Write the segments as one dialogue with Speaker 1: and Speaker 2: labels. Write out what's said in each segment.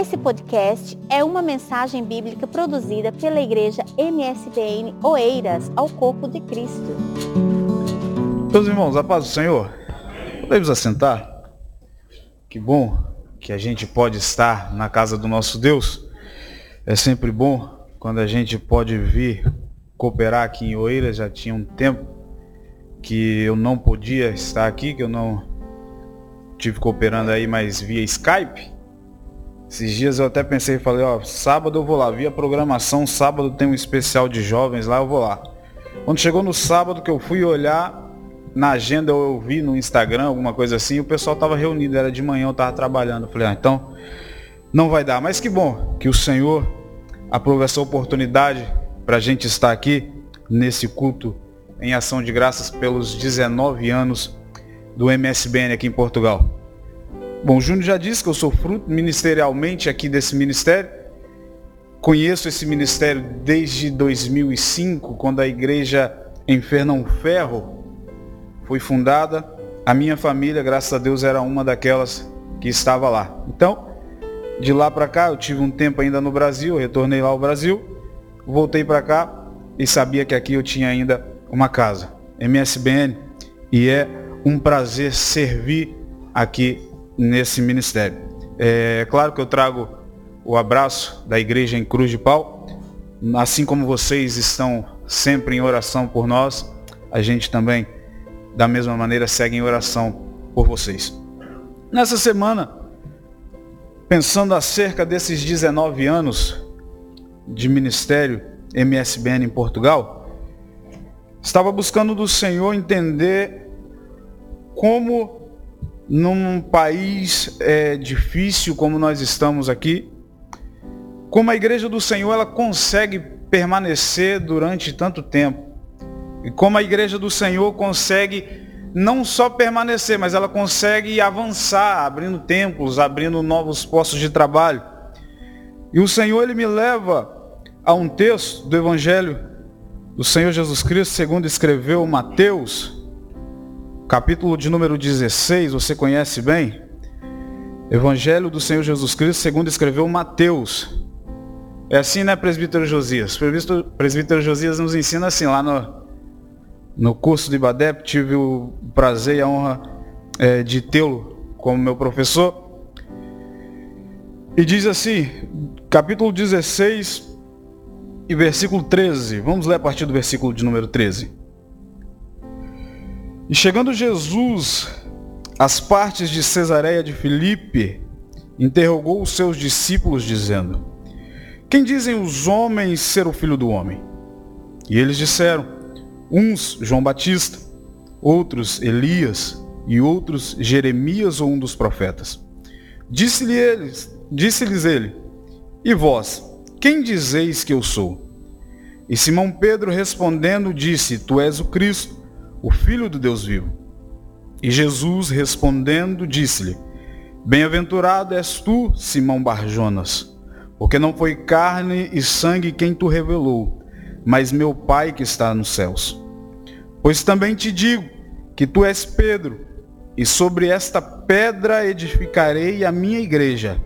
Speaker 1: Esse podcast é uma mensagem bíblica produzida pela igreja MSBN Oeiras ao Corpo de Cristo.
Speaker 2: Meus irmãos, a paz do Senhor. Podemos assentar? Que bom que a gente pode estar na casa do nosso Deus. É sempre bom quando a gente pode vir cooperar aqui em Oeiras. Já tinha um tempo que eu não podia estar aqui, que eu não tive cooperando aí, mas via Skype. Esses dias eu até pensei e falei, ó, sábado eu vou lá, via programação, sábado tem um especial de jovens lá, eu vou lá. Quando chegou no sábado que eu fui olhar, na agenda eu vi no Instagram, alguma coisa assim, o pessoal estava reunido, era de manhã, eu estava trabalhando. Eu falei, ah, então não vai dar. Mas que bom que o Senhor aprove essa oportunidade para a gente estar aqui nesse culto em ação de graças pelos 19 anos do MSBN aqui em Portugal. Bom, o Júnior já disse que eu sou fruto ministerialmente aqui desse ministério. Conheço esse ministério desde 2005, quando a igreja em Fernão Ferro foi fundada. A minha família, graças a Deus, era uma daquelas que estava lá. Então, de lá para cá, eu tive um tempo ainda no Brasil, retornei lá ao Brasil, voltei para cá e sabia que aqui eu tinha ainda uma casa, MSBN, e é um prazer servir aqui nesse ministério. É claro que eu trago o abraço da igreja em Cruz de Pau, assim como vocês estão sempre em oração por nós, a gente também, da mesma maneira, segue em oração por vocês. Nessa semana, pensando acerca desses 19 anos de ministério MSBN em Portugal, Estava buscando do Senhor entender como num país é, difícil como nós estamos aqui, como a igreja do Senhor ela consegue permanecer durante tanto tempo. E como a igreja do Senhor consegue não só permanecer, mas ela consegue avançar, abrindo templos, abrindo novos postos de trabalho. E o Senhor ele me leva a um texto do Evangelho do Senhor Jesus Cristo, segundo escreveu Mateus, capítulo de número 16, você conhece bem? Evangelho do Senhor Jesus Cristo, segundo escreveu Mateus. É assim, né, presbítero Josias? Presbítero, presbítero Josias nos ensina assim, lá no, no curso de Ibadep, tive o prazer e a honra é, de tê-lo como meu professor. E diz assim, capítulo 16, e versículo 13. Vamos ler a partir do versículo de número 13. E chegando Jesus às partes de Cesareia de Filipe, interrogou os seus discípulos, dizendo: Quem dizem os homens ser o filho do homem? E eles disseram: Uns João Batista, outros Elias, e outros Jeremias ou um dos profetas. Disse-lhes disse ele: E vós, quem dizeis que eu sou? E Simão Pedro respondendo disse, Tu és o Cristo, o Filho do Deus vivo. E Jesus respondendo disse-lhe, Bem-aventurado és tu, Simão Barjonas, porque não foi carne e sangue quem tu revelou, mas meu Pai que está nos céus. Pois também te digo que tu és Pedro, e sobre esta pedra edificarei a minha igreja,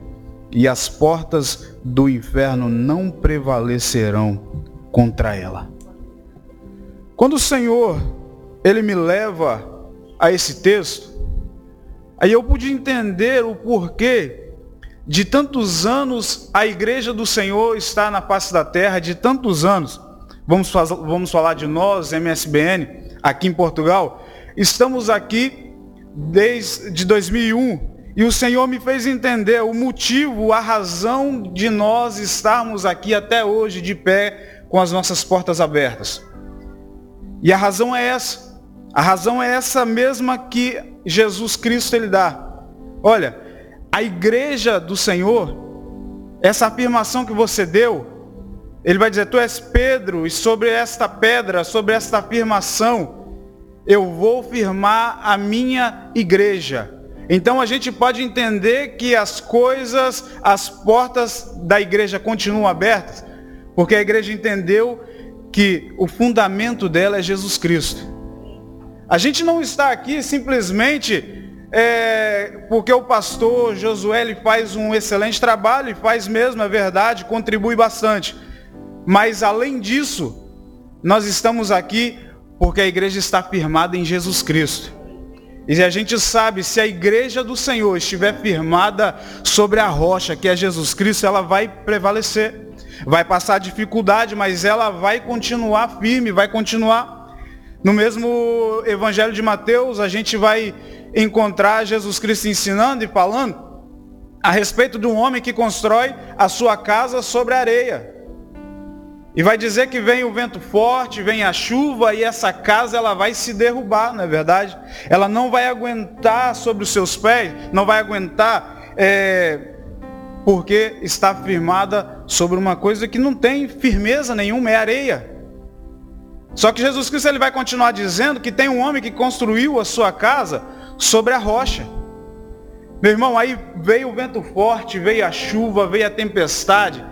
Speaker 2: e as portas do inferno não prevalecerão contra ela. Quando o Senhor, ele me leva a esse texto, aí eu pude entender o porquê de tantos anos a igreja do Senhor está na face da terra, de tantos anos. Vamos, vamos falar de nós, MSBN, aqui em Portugal. Estamos aqui desde 2001 e o Senhor me fez entender o motivo, a razão de nós estarmos aqui até hoje de pé com as nossas portas abertas. E a razão é essa. A razão é essa mesma que Jesus Cristo ele dá. Olha, a igreja do Senhor, essa afirmação que você deu, ele vai dizer, tu és Pedro, e sobre esta pedra, sobre esta afirmação, eu vou firmar a minha igreja. Então a gente pode entender que as coisas, as portas da igreja continuam abertas, porque a igreja entendeu que o fundamento dela é Jesus Cristo. A gente não está aqui simplesmente é, porque o pastor Josué faz um excelente trabalho, e faz mesmo, é verdade, contribui bastante. Mas além disso, nós estamos aqui porque a igreja está firmada em Jesus Cristo. E a gente sabe, se a igreja do Senhor estiver firmada sobre a rocha, que é Jesus Cristo, ela vai prevalecer. Vai passar dificuldade, mas ela vai continuar firme, vai continuar. No mesmo Evangelho de Mateus, a gente vai encontrar Jesus Cristo ensinando e falando a respeito de um homem que constrói a sua casa sobre areia. E vai dizer que vem o vento forte, vem a chuva e essa casa ela vai se derrubar, não é verdade? Ela não vai aguentar sobre os seus pés, não vai aguentar é, porque está firmada sobre uma coisa que não tem firmeza nenhuma, é areia. Só que Jesus Cristo ele vai continuar dizendo que tem um homem que construiu a sua casa sobre a rocha. Meu irmão, aí veio o vento forte, veio a chuva, veio a tempestade.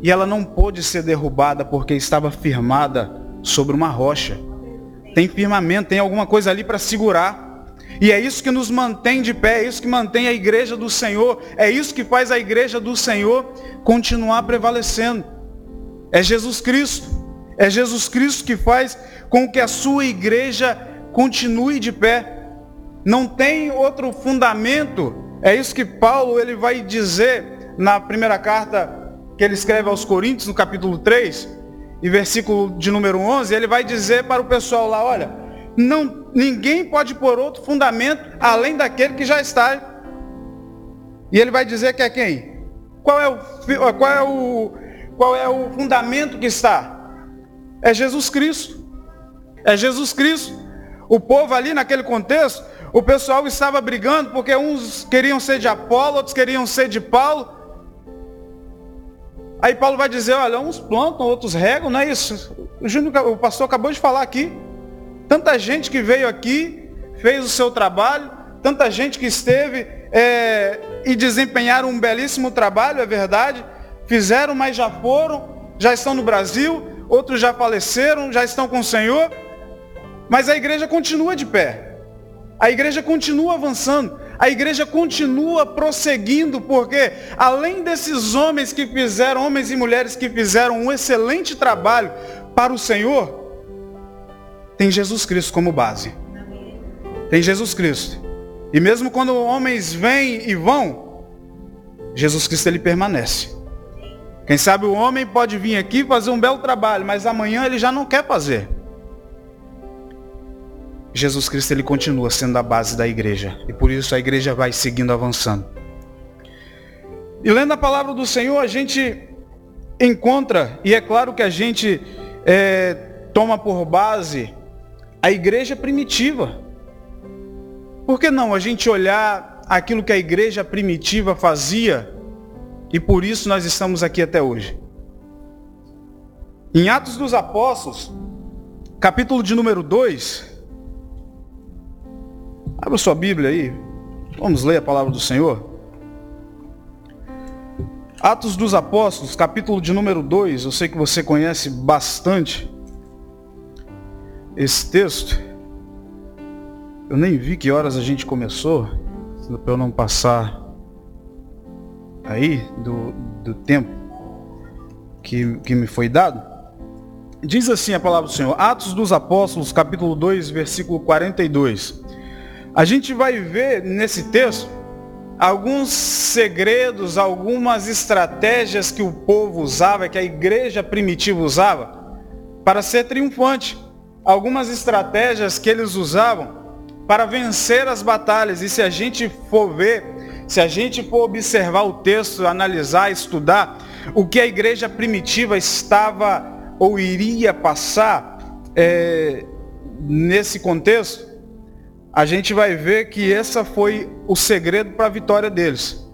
Speaker 2: E ela não pôde ser derrubada porque estava firmada sobre uma rocha. Tem firmamento, tem alguma coisa ali para segurar. E é isso que nos mantém de pé, é isso que mantém a igreja do Senhor, é isso que faz a igreja do Senhor continuar prevalecendo. É Jesus Cristo. É Jesus Cristo que faz com que a sua igreja continue de pé. Não tem outro fundamento. É isso que Paulo ele vai dizer na primeira carta que ele escreve aos Coríntios, no capítulo 3, e versículo de número 11, ele vai dizer para o pessoal lá, olha, não, ninguém pode pôr outro fundamento além daquele que já está. E ele vai dizer que é quem? Qual é o, qual é o, qual é o fundamento que está? É Jesus Cristo. É Jesus Cristo. O povo ali naquele contexto, o pessoal estava brigando porque uns queriam ser de Apolo, outros queriam ser de Paulo. Aí Paulo vai dizer, olha, uns plantam, outros regam, não é isso? O, Júnior, o pastor acabou de falar aqui. Tanta gente que veio aqui, fez o seu trabalho, tanta gente que esteve é, e desempenharam um belíssimo trabalho, é verdade. Fizeram, mas já foram, já estão no Brasil, outros já faleceram, já estão com o Senhor. Mas a igreja continua de pé. A igreja continua avançando a igreja continua prosseguindo, porque além desses homens que fizeram, homens e mulheres que fizeram um excelente trabalho para o Senhor, tem Jesus Cristo como base. Tem Jesus Cristo. E mesmo quando homens vêm e vão, Jesus Cristo ele permanece. Quem sabe o homem pode vir aqui fazer um belo trabalho, mas amanhã ele já não quer fazer. Jesus Cristo ele continua sendo a base da igreja. E por isso a igreja vai seguindo avançando. E lendo a palavra do Senhor, a gente encontra, e é claro que a gente é, toma por base a igreja primitiva. Por que não a gente olhar aquilo que a igreja primitiva fazia e por isso nós estamos aqui até hoje? Em Atos dos Apóstolos, capítulo de número 2, Abra sua Bíblia aí. Vamos ler a palavra do Senhor. Atos dos Apóstolos, capítulo de número 2. Eu sei que você conhece bastante esse texto. Eu nem vi que horas a gente começou, para eu não passar aí do, do tempo que, que me foi dado. Diz assim a palavra do Senhor, Atos dos Apóstolos, capítulo 2, versículo 42. A gente vai ver nesse texto alguns segredos, algumas estratégias que o povo usava, que a igreja primitiva usava, para ser triunfante. Algumas estratégias que eles usavam para vencer as batalhas. E se a gente for ver, se a gente for observar o texto, analisar, estudar, o que a igreja primitiva estava ou iria passar é, nesse contexto, a gente vai ver que essa foi o segredo para a vitória deles.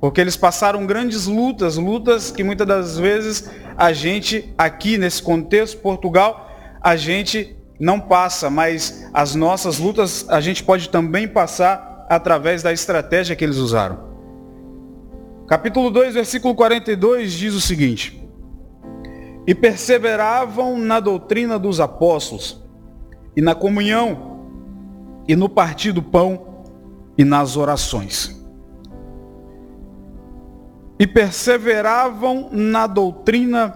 Speaker 2: Porque eles passaram grandes lutas, lutas que muitas das vezes a gente, aqui nesse contexto, Portugal, a gente não passa, mas as nossas lutas a gente pode também passar através da estratégia que eles usaram. Capítulo 2, versículo 42 diz o seguinte: E perseveravam na doutrina dos apóstolos e na comunhão e no partir do pão e nas orações. E perseveravam na doutrina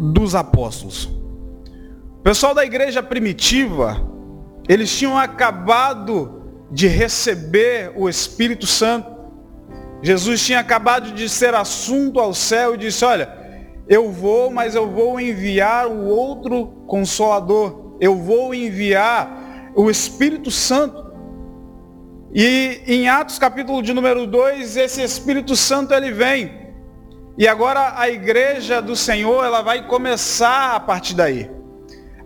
Speaker 2: dos apóstolos. O pessoal da igreja primitiva, eles tinham acabado de receber o Espírito Santo. Jesus tinha acabado de ser assunto ao céu e disse: Olha, eu vou, mas eu vou enviar o outro consolador. Eu vou enviar o Espírito Santo. E em Atos capítulo de número 2, esse Espírito Santo ele vem. E agora a igreja do Senhor, ela vai começar a partir daí.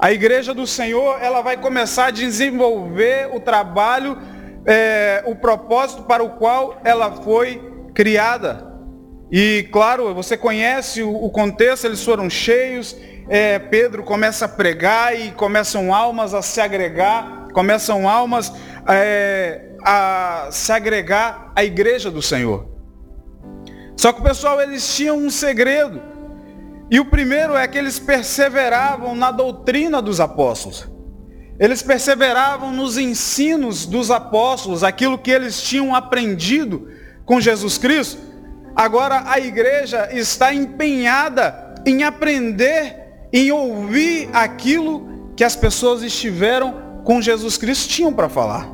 Speaker 2: A igreja do Senhor, ela vai começar a desenvolver o trabalho, é, o propósito para o qual ela foi criada. E claro, você conhece o, contexto, eles foram cheios, é, Pedro começa a pregar e começam almas a se agregar, começam almas é, a se agregar à igreja do Senhor. Só que o pessoal, eles tinham um segredo. E o primeiro é que eles perseveravam na doutrina dos apóstolos. Eles perseveravam nos ensinos dos apóstolos, aquilo que eles tinham aprendido com Jesus Cristo. Agora a igreja está empenhada em aprender, em ouvir aquilo que as pessoas estiveram com Jesus Cristo tinham para falar.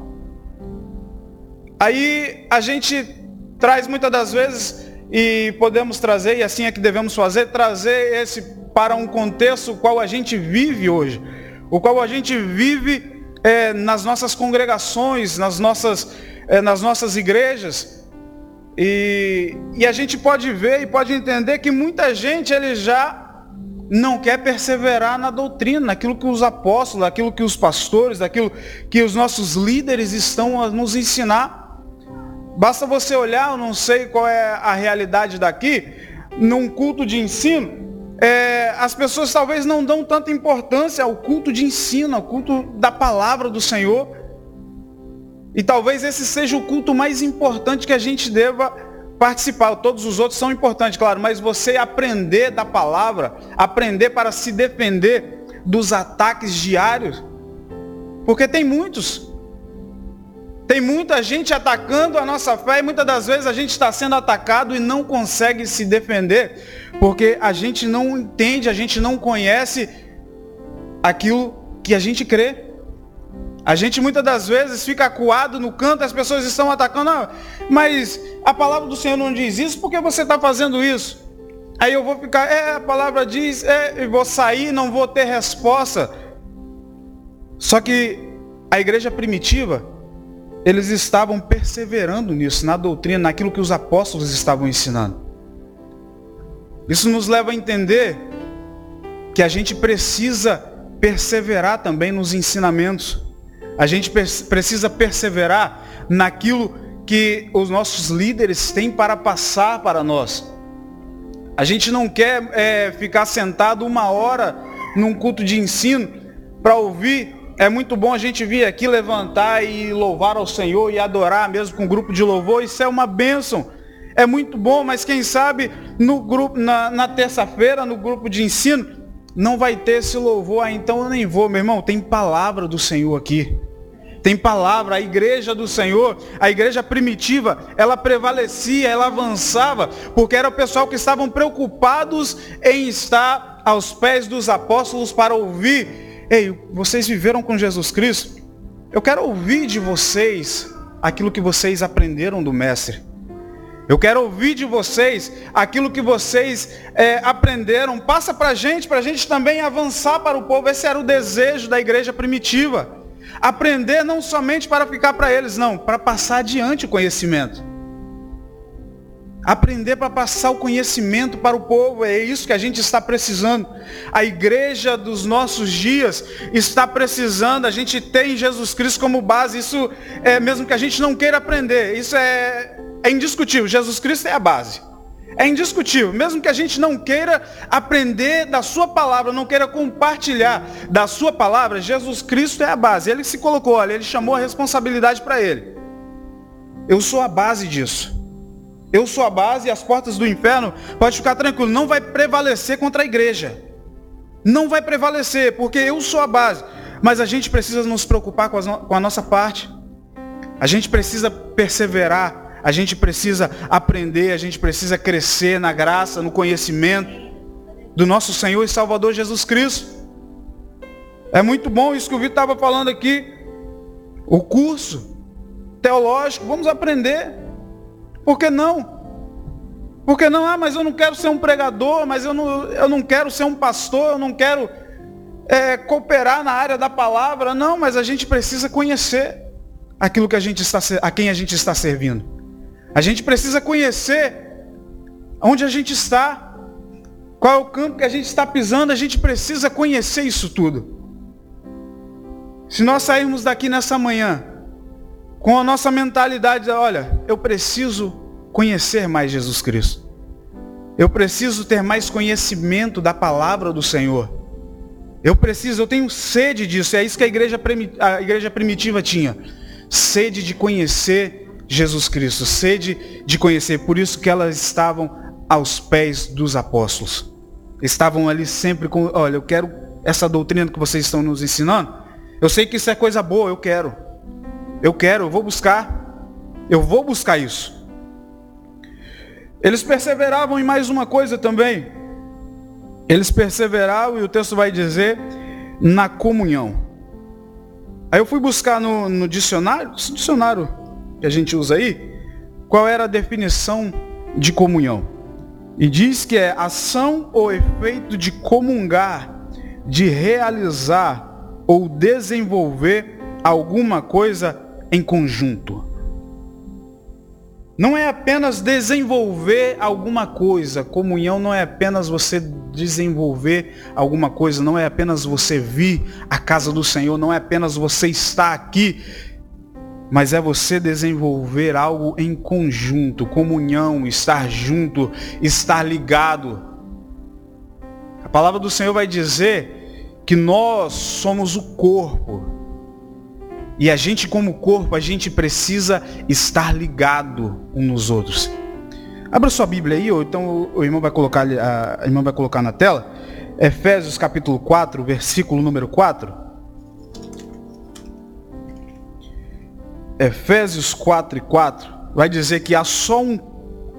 Speaker 2: Aí a gente traz muitas das vezes e podemos trazer, e assim é que devemos fazer, trazer esse para um contexto qual a gente vive hoje, o qual a gente vive é, nas nossas congregações, nas nossas, é, nas nossas igrejas. E, e a gente pode ver e pode entender que muita gente ele já não quer perseverar na doutrina, naquilo que os apóstolos, aquilo que os pastores, daquilo que os nossos líderes estão a nos ensinar. Basta você olhar, eu não sei qual é a realidade daqui, num culto de ensino, é, as pessoas talvez não dão tanta importância ao culto de ensino, ao culto da palavra do Senhor. E talvez esse seja o culto mais importante que a gente deva participar. Todos os outros são importantes, claro, mas você aprender da palavra, aprender para se defender dos ataques diários, porque tem muitos. Tem muita gente atacando a nossa fé e muitas das vezes a gente está sendo atacado e não consegue se defender, porque a gente não entende, a gente não conhece aquilo que a gente crê. A gente muitas das vezes fica acuado no canto, as pessoas estão atacando, ah, mas a palavra do Senhor não diz isso, porque você está fazendo isso? Aí eu vou ficar, é, a palavra diz, é, eu vou sair, não vou ter resposta. Só que a igreja primitiva, eles estavam perseverando nisso, na doutrina, naquilo que os apóstolos estavam ensinando. Isso nos leva a entender que a gente precisa perseverar também nos ensinamentos. A gente precisa perseverar naquilo que os nossos líderes têm para passar para nós. A gente não quer é, ficar sentado uma hora num culto de ensino para ouvir é muito bom a gente vir aqui levantar e louvar ao Senhor e adorar mesmo com um grupo de louvor. Isso é uma bênção. É muito bom, mas quem sabe no grupo, na, na terça-feira, no grupo de ensino, não vai ter esse louvor. Ah, então eu nem vou, meu irmão. Tem palavra do Senhor aqui. Tem palavra, a igreja do Senhor, a igreja primitiva, ela prevalecia, ela avançava, porque era o pessoal que estavam preocupados em estar aos pés dos apóstolos para ouvir Ei, vocês viveram com Jesus Cristo? Eu quero ouvir de vocês aquilo que vocês aprenderam do Mestre. Eu quero ouvir de vocês aquilo que vocês é, aprenderam. Passa para a gente, para a gente também avançar para o povo. Esse era o desejo da igreja primitiva. Aprender não somente para ficar para eles, não, para passar adiante o conhecimento. Aprender para passar o conhecimento para o povo, é isso que a gente está precisando. A igreja dos nossos dias está precisando, a gente tem Jesus Cristo como base, isso é mesmo que a gente não queira aprender, isso é, é indiscutível, Jesus Cristo é a base. É indiscutível, mesmo que a gente não queira aprender da sua palavra, não queira compartilhar da sua palavra, Jesus Cristo é a base. Ele se colocou, olha, ele chamou a responsabilidade para ele. Eu sou a base disso. Eu sou a base e as portas do inferno, pode ficar tranquilo, não vai prevalecer contra a igreja. Não vai prevalecer, porque eu sou a base. Mas a gente precisa nos preocupar com, com a nossa parte. A gente precisa perseverar, a gente precisa aprender, a gente precisa crescer na graça, no conhecimento do nosso Senhor e Salvador Jesus Cristo. É muito bom isso que o Vitor estava falando aqui. O curso teológico, vamos aprender. Por que não? Por que não? Ah, mas eu não quero ser um pregador, mas eu não, eu não quero ser um pastor, eu não quero é, cooperar na área da palavra. Não, mas a gente precisa conhecer aquilo que a gente está, a quem a gente está servindo. A gente precisa conhecer onde a gente está, qual é o campo que a gente está pisando, a gente precisa conhecer isso tudo. Se nós sairmos daqui nessa manhã com a nossa mentalidade, olha, eu preciso conhecer mais Jesus Cristo. Eu preciso ter mais conhecimento da palavra do Senhor. Eu preciso, eu tenho sede disso. É isso que a igreja, a igreja primitiva tinha. Sede de conhecer Jesus Cristo. Sede de conhecer. Por isso que elas estavam aos pés dos apóstolos. Estavam ali sempre com, olha, eu quero essa doutrina que vocês estão nos ensinando. Eu sei que isso é coisa boa, eu quero. Eu quero, eu vou buscar. Eu vou buscar isso. Eles perseveravam em mais uma coisa também. Eles perseveravam, e o texto vai dizer, na comunhão. Aí eu fui buscar no, no dicionário, dicionário que a gente usa aí, qual era a definição de comunhão. E diz que é ação ou efeito de comungar, de realizar ou desenvolver alguma coisa em conjunto. Não é apenas desenvolver alguma coisa. Comunhão não é apenas você desenvolver alguma coisa, não é apenas você vir à casa do Senhor, não é apenas você estar aqui, mas é você desenvolver algo em conjunto, comunhão, estar junto, estar ligado. A palavra do Senhor vai dizer que nós somos o corpo. E a gente como corpo, a gente precisa estar ligado uns nos outros. Abra sua Bíblia aí, ou então o irmão vai colocar, a irmã vai colocar na tela. Efésios capítulo 4, versículo número 4. Efésios 4 e 4 vai dizer que há só um,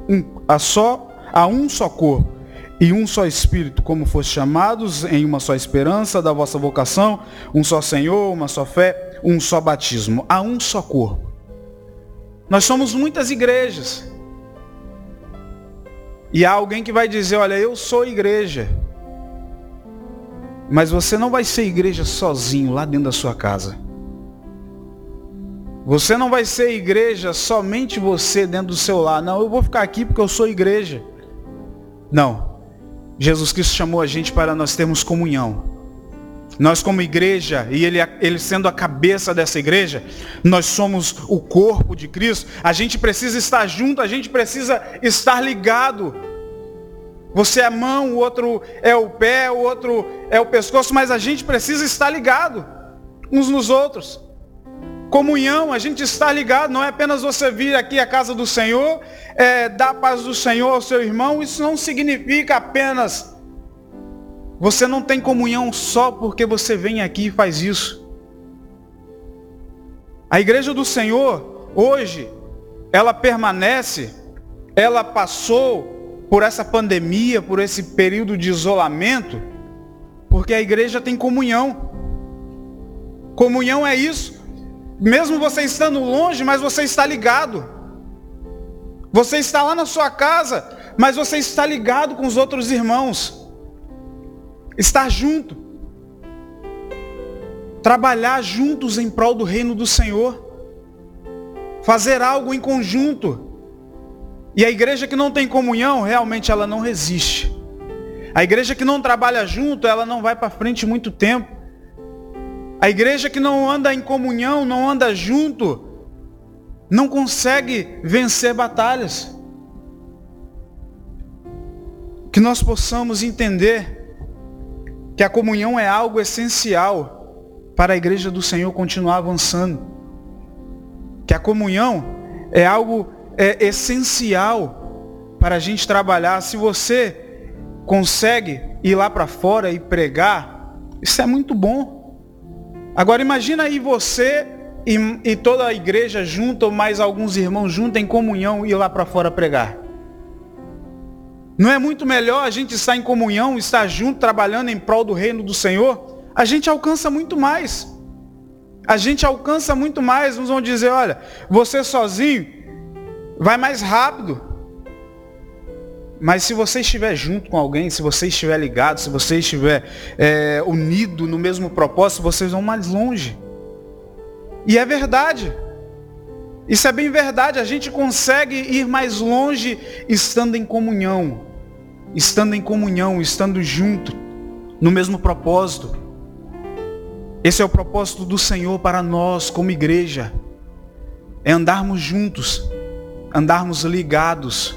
Speaker 2: um há só há um só corpo e um só Espírito, como foste chamados em uma só esperança da vossa vocação, um só Senhor, uma só fé, um só batismo. Há um só corpo. Nós somos muitas igrejas. E há alguém que vai dizer, olha, eu sou igreja. Mas você não vai ser igreja sozinho lá dentro da sua casa. Você não vai ser igreja somente você dentro do seu lar. Não, eu vou ficar aqui porque eu sou igreja. Não. Jesus Cristo chamou a gente para nós termos comunhão. Nós como igreja, e ele, ele sendo a cabeça dessa igreja, nós somos o corpo de Cristo, a gente precisa estar junto, a gente precisa estar ligado. Você é a mão, o outro é o pé, o outro é o pescoço, mas a gente precisa estar ligado uns nos outros. Comunhão, a gente está ligado, não é apenas você vir aqui à casa do Senhor, é, dar a paz do Senhor ao seu irmão, isso não significa apenas você não tem comunhão só porque você vem aqui e faz isso. A igreja do Senhor, hoje, ela permanece, ela passou por essa pandemia, por esse período de isolamento, porque a igreja tem comunhão. Comunhão é isso. Mesmo você estando longe, mas você está ligado. Você está lá na sua casa, mas você está ligado com os outros irmãos. Estar junto. Trabalhar juntos em prol do reino do Senhor. Fazer algo em conjunto. E a igreja que não tem comunhão, realmente ela não resiste. A igreja que não trabalha junto, ela não vai para frente muito tempo. A igreja que não anda em comunhão, não anda junto, não consegue vencer batalhas. Que nós possamos entender que a comunhão é algo essencial para a igreja do Senhor continuar avançando. Que a comunhão é algo é, essencial para a gente trabalhar. Se você consegue ir lá para fora e pregar, isso é muito bom. Agora imagina aí você e, e toda a igreja junta, ou mais alguns irmãos juntos em comunhão e ir lá para fora pregar? Não é muito melhor a gente estar em comunhão, estar junto, trabalhando em prol do reino do Senhor? A gente alcança muito mais. A gente alcança muito mais. Uns vão dizer, olha, você sozinho vai mais rápido. Mas se você estiver junto com alguém, se você estiver ligado, se você estiver é, unido no mesmo propósito, vocês vão mais longe. E é verdade. Isso é bem verdade. A gente consegue ir mais longe estando em comunhão. Estando em comunhão, estando junto, no mesmo propósito. Esse é o propósito do Senhor para nós como igreja. É andarmos juntos, andarmos ligados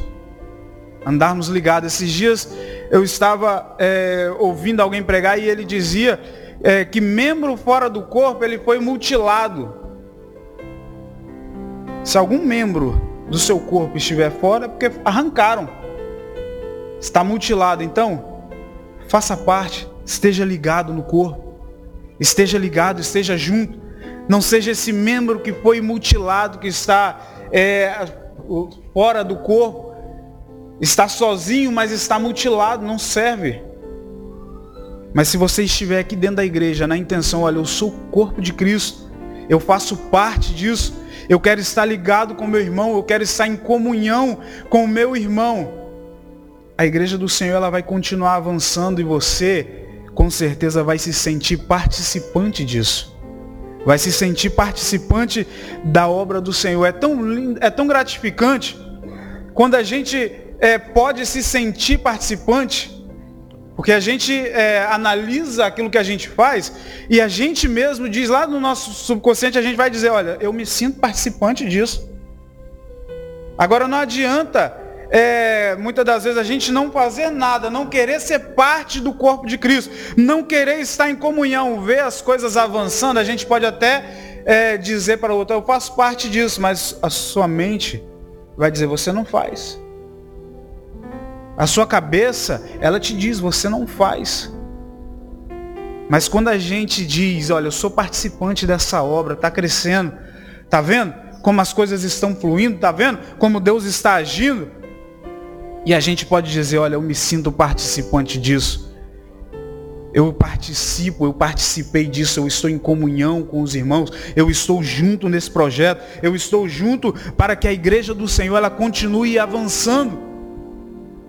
Speaker 2: andarmos ligados. Esses dias eu estava é, ouvindo alguém pregar e ele dizia é, que membro fora do corpo ele foi mutilado. Se algum membro do seu corpo estiver fora, é porque arrancaram. Está mutilado. Então, faça parte, esteja ligado no corpo. Esteja ligado, esteja junto. Não seja esse membro que foi mutilado, que está é, fora do corpo Está sozinho, mas está mutilado, não serve. Mas se você estiver aqui dentro da igreja na intenção, olha, eu sou o corpo de Cristo, eu faço parte disso, eu quero estar ligado com meu irmão, eu quero estar em comunhão com o meu irmão. A igreja do Senhor ela vai continuar avançando e você, com certeza, vai se sentir participante disso. Vai se sentir participante da obra do Senhor. É tão lindo, é tão gratificante quando a gente é, pode se sentir participante, porque a gente é, analisa aquilo que a gente faz e a gente mesmo diz lá no nosso subconsciente, a gente vai dizer, olha, eu me sinto participante disso. Agora não adianta, é, muitas das vezes, a gente não fazer nada, não querer ser parte do corpo de Cristo, não querer estar em comunhão, ver as coisas avançando, a gente pode até é, dizer para o outro, eu faço parte disso, mas a sua mente vai dizer, você não faz. A sua cabeça, ela te diz, você não faz. Mas quando a gente diz, olha, eu sou participante dessa obra, está crescendo, está vendo como as coisas estão fluindo, está vendo como Deus está agindo? E a gente pode dizer, olha, eu me sinto participante disso. Eu participo, eu participei disso, eu estou em comunhão com os irmãos, eu estou junto nesse projeto, eu estou junto para que a igreja do Senhor ela continue avançando.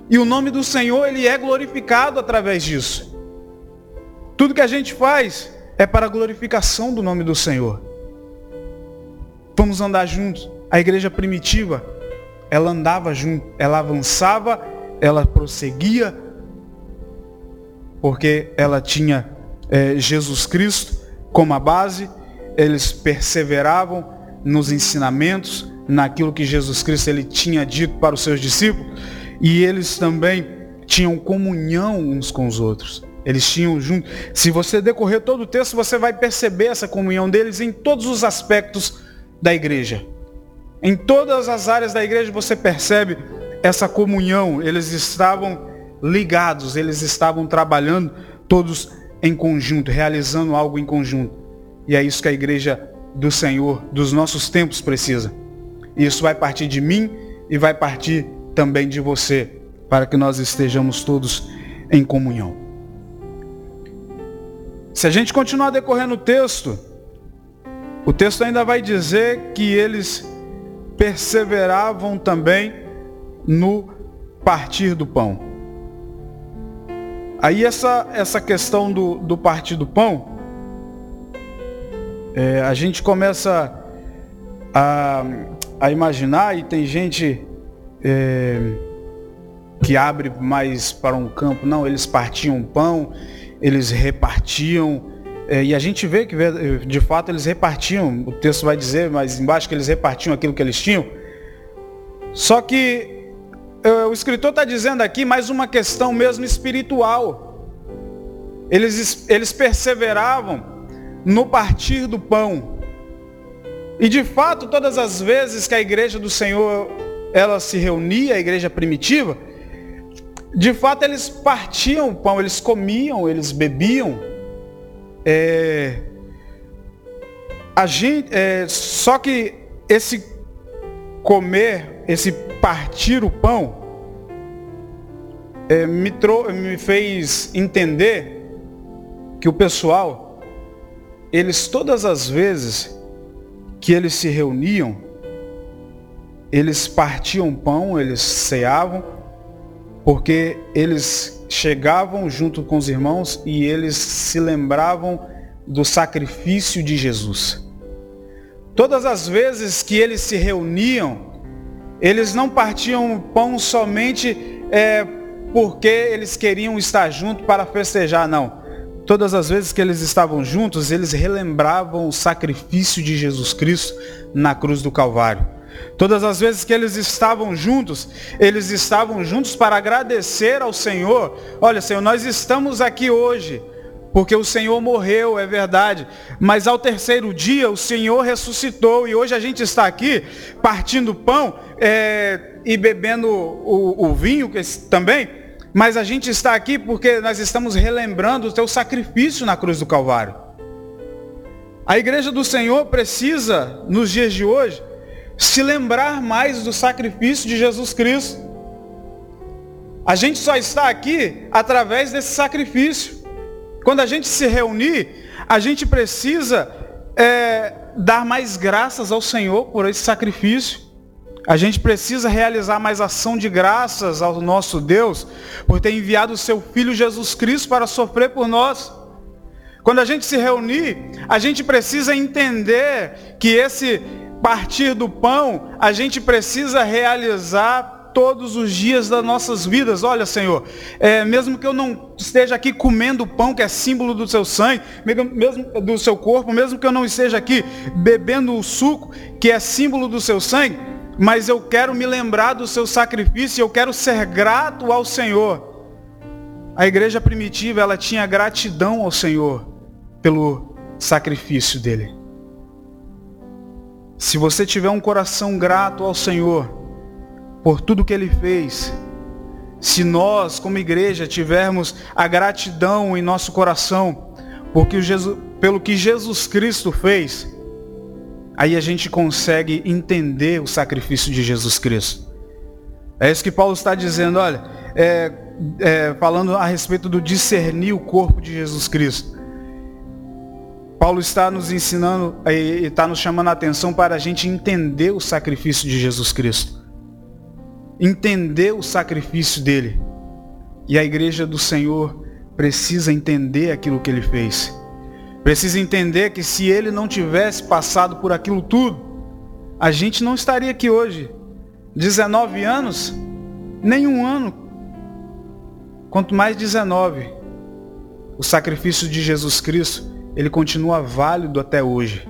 Speaker 2: E o nome do Senhor, ele é glorificado através disso. Tudo que a gente faz é para a glorificação do nome do Senhor. Vamos andar juntos. A igreja primitiva, ela andava junto, ela avançava, ela prosseguia, porque ela tinha é, Jesus Cristo como a base, eles perseveravam nos ensinamentos, naquilo que Jesus Cristo ele tinha dito para os seus discípulos. E eles também tinham comunhão uns com os outros. Eles tinham junto. Se você decorrer todo o texto, você vai perceber essa comunhão deles em todos os aspectos da igreja. Em todas as áreas da igreja você percebe essa comunhão. Eles estavam ligados, eles estavam trabalhando todos em conjunto, realizando algo em conjunto. E é isso que a igreja do Senhor, dos nossos tempos precisa. Isso vai partir de mim e vai partir também de você, para que nós estejamos todos em comunhão. Se a gente continuar decorrendo o texto, o texto ainda vai dizer que eles perseveravam também no partir do pão. Aí essa, essa questão do, do partir do pão, é, a gente começa a, a imaginar, e tem gente é, que abre mais para um campo. Não, eles partiam pão, eles repartiam. É, e a gente vê que de fato eles repartiam, o texto vai dizer mais embaixo que eles repartiam aquilo que eles tinham. Só que é, o escritor está dizendo aqui mais uma questão mesmo espiritual. Eles, eles perseveravam no partir do pão. E de fato, todas as vezes que a igreja do Senhor ela se reunia, a igreja primitiva, de fato eles partiam o pão, eles comiam, eles bebiam. É... a gente, é, só que esse comer, esse partir o pão, é, me, me fez entender que o pessoal, eles todas as vezes que eles se reuniam, eles partiam pão, eles ceavam, porque eles chegavam junto com os irmãos e eles se lembravam do sacrifício de Jesus. Todas as vezes que eles se reuniam, eles não partiam pão somente é, porque eles queriam estar juntos para festejar, não. Todas as vezes que eles estavam juntos, eles relembravam o sacrifício de Jesus Cristo na cruz do Calvário. Todas as vezes que eles estavam juntos, eles estavam juntos para agradecer ao Senhor. Olha, Senhor, nós estamos aqui hoje porque o Senhor morreu, é verdade. Mas ao terceiro dia o Senhor ressuscitou e hoje a gente está aqui partindo pão é, e bebendo o, o vinho também. Mas a gente está aqui porque nós estamos relembrando o teu sacrifício na cruz do Calvário. A igreja do Senhor precisa, nos dias de hoje, se lembrar mais do sacrifício de Jesus Cristo. A gente só está aqui através desse sacrifício. Quando a gente se reunir, a gente precisa é, dar mais graças ao Senhor por esse sacrifício. A gente precisa realizar mais ação de graças ao nosso Deus por ter enviado o seu Filho Jesus Cristo para sofrer por nós. Quando a gente se reunir, a gente precisa entender que esse partir do pão, a gente precisa realizar todos os dias das nossas vidas. Olha, Senhor, é, mesmo que eu não esteja aqui comendo pão, que é símbolo do seu sangue, mesmo do seu corpo, mesmo que eu não esteja aqui bebendo o suco, que é símbolo do seu sangue, mas eu quero me lembrar do seu sacrifício, eu quero ser grato ao Senhor. A igreja primitiva, ela tinha gratidão ao Senhor pelo sacrifício dele. Se você tiver um coração grato ao Senhor, por tudo que ele fez. Se nós, como igreja, tivermos a gratidão em nosso coração porque Jesus, pelo que Jesus Cristo fez, aí a gente consegue entender o sacrifício de Jesus Cristo. É isso que Paulo está dizendo, olha, é, é, falando a respeito do discernir o corpo de Jesus Cristo. Paulo está nos ensinando e está nos chamando a atenção para a gente entender o sacrifício de Jesus Cristo entender o sacrifício dele. E a igreja do Senhor precisa entender aquilo que ele fez. Precisa entender que se ele não tivesse passado por aquilo tudo, a gente não estaria aqui hoje. 19 anos, nenhum ano, quanto mais 19. O sacrifício de Jesus Cristo, ele continua válido até hoje.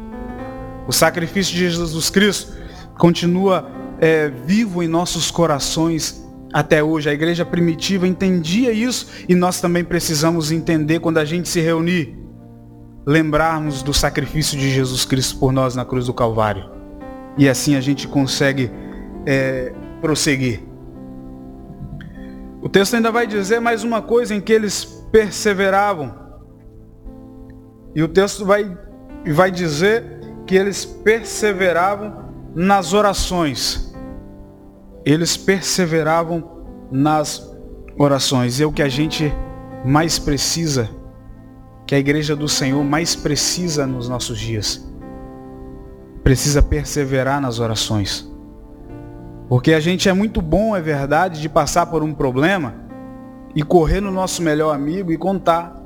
Speaker 2: O sacrifício de Jesus Cristo continua é, vivo em nossos corações até hoje. A igreja primitiva entendia isso e nós também precisamos entender quando a gente se reunir, lembrarmos do sacrifício de Jesus Cristo por nós na cruz do Calvário. E assim a gente consegue é, prosseguir. O texto ainda vai dizer mais uma coisa em que eles perseveravam. E o texto vai, vai dizer que eles perseveravam nas orações eles perseveravam nas orações. E é o que a gente mais precisa, que a igreja do Senhor mais precisa nos nossos dias. Precisa perseverar nas orações. Porque a gente é muito bom, é verdade, de passar por um problema e correr no nosso melhor amigo e contar.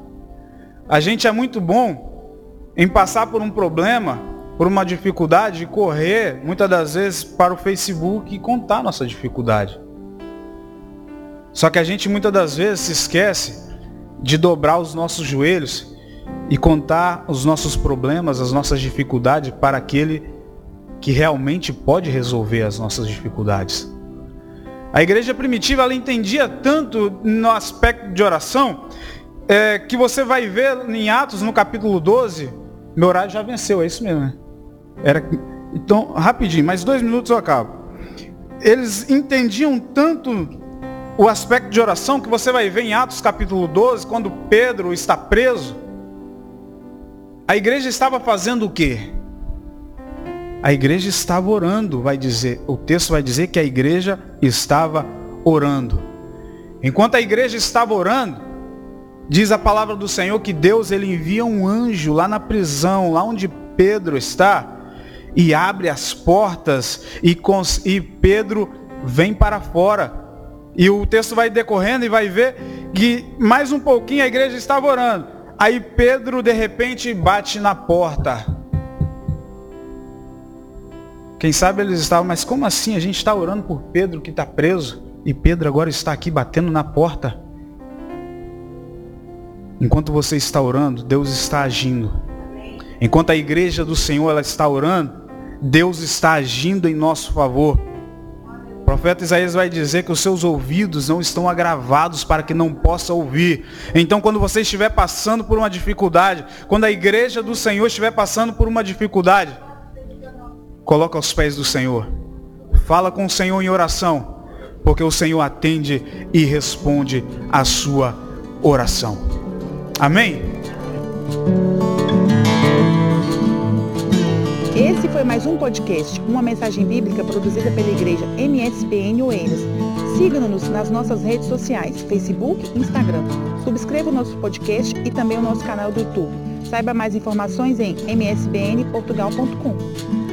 Speaker 2: A gente é muito bom em passar por um problema por uma dificuldade de correr, muitas das vezes, para o Facebook e contar nossa dificuldade. Só que a gente muitas das vezes se esquece de dobrar os nossos joelhos e contar os nossos problemas, as nossas dificuldades para aquele que realmente pode resolver as nossas dificuldades. A igreja primitiva ela entendia tanto no aspecto de oração é, que você vai ver em Atos no capítulo 12, meu horário já venceu, é isso mesmo, né? Era, então, rapidinho, mais dois minutos eu acabo. Eles entendiam tanto o aspecto de oração que você vai ver em Atos capítulo 12, quando Pedro está preso. A igreja estava fazendo o quê? a igreja estava orando, vai dizer, o texto vai dizer que a igreja estava orando. Enquanto a igreja estava orando, diz a palavra do Senhor que Deus ele envia um anjo lá na prisão, lá onde Pedro está, e abre as portas e, e Pedro vem para fora. E o texto vai decorrendo e vai ver que mais um pouquinho a igreja estava orando. Aí Pedro de repente bate na porta. Quem sabe eles estavam, mas como assim? A gente está orando por Pedro que está preso e Pedro agora está aqui batendo na porta. Enquanto você está orando, Deus está agindo. Enquanto a igreja do Senhor ela está orando, Deus está agindo em nosso favor. O profeta Isaías vai dizer que os seus ouvidos não estão agravados para que não possa ouvir. Então, quando você estiver passando por uma dificuldade, quando a igreja do Senhor estiver passando por uma dificuldade, coloca aos pés do Senhor. Fala com o Senhor em oração, porque o Senhor atende e responde a sua oração. Amém?
Speaker 3: Esse foi mais um podcast, uma mensagem bíblica produzida pela igreja MSBN Oeiras. Siga-nos nas nossas redes sociais, Facebook e Instagram. Subscreva o nosso podcast e também o nosso canal do YouTube. Saiba mais informações em msbnportugal.com.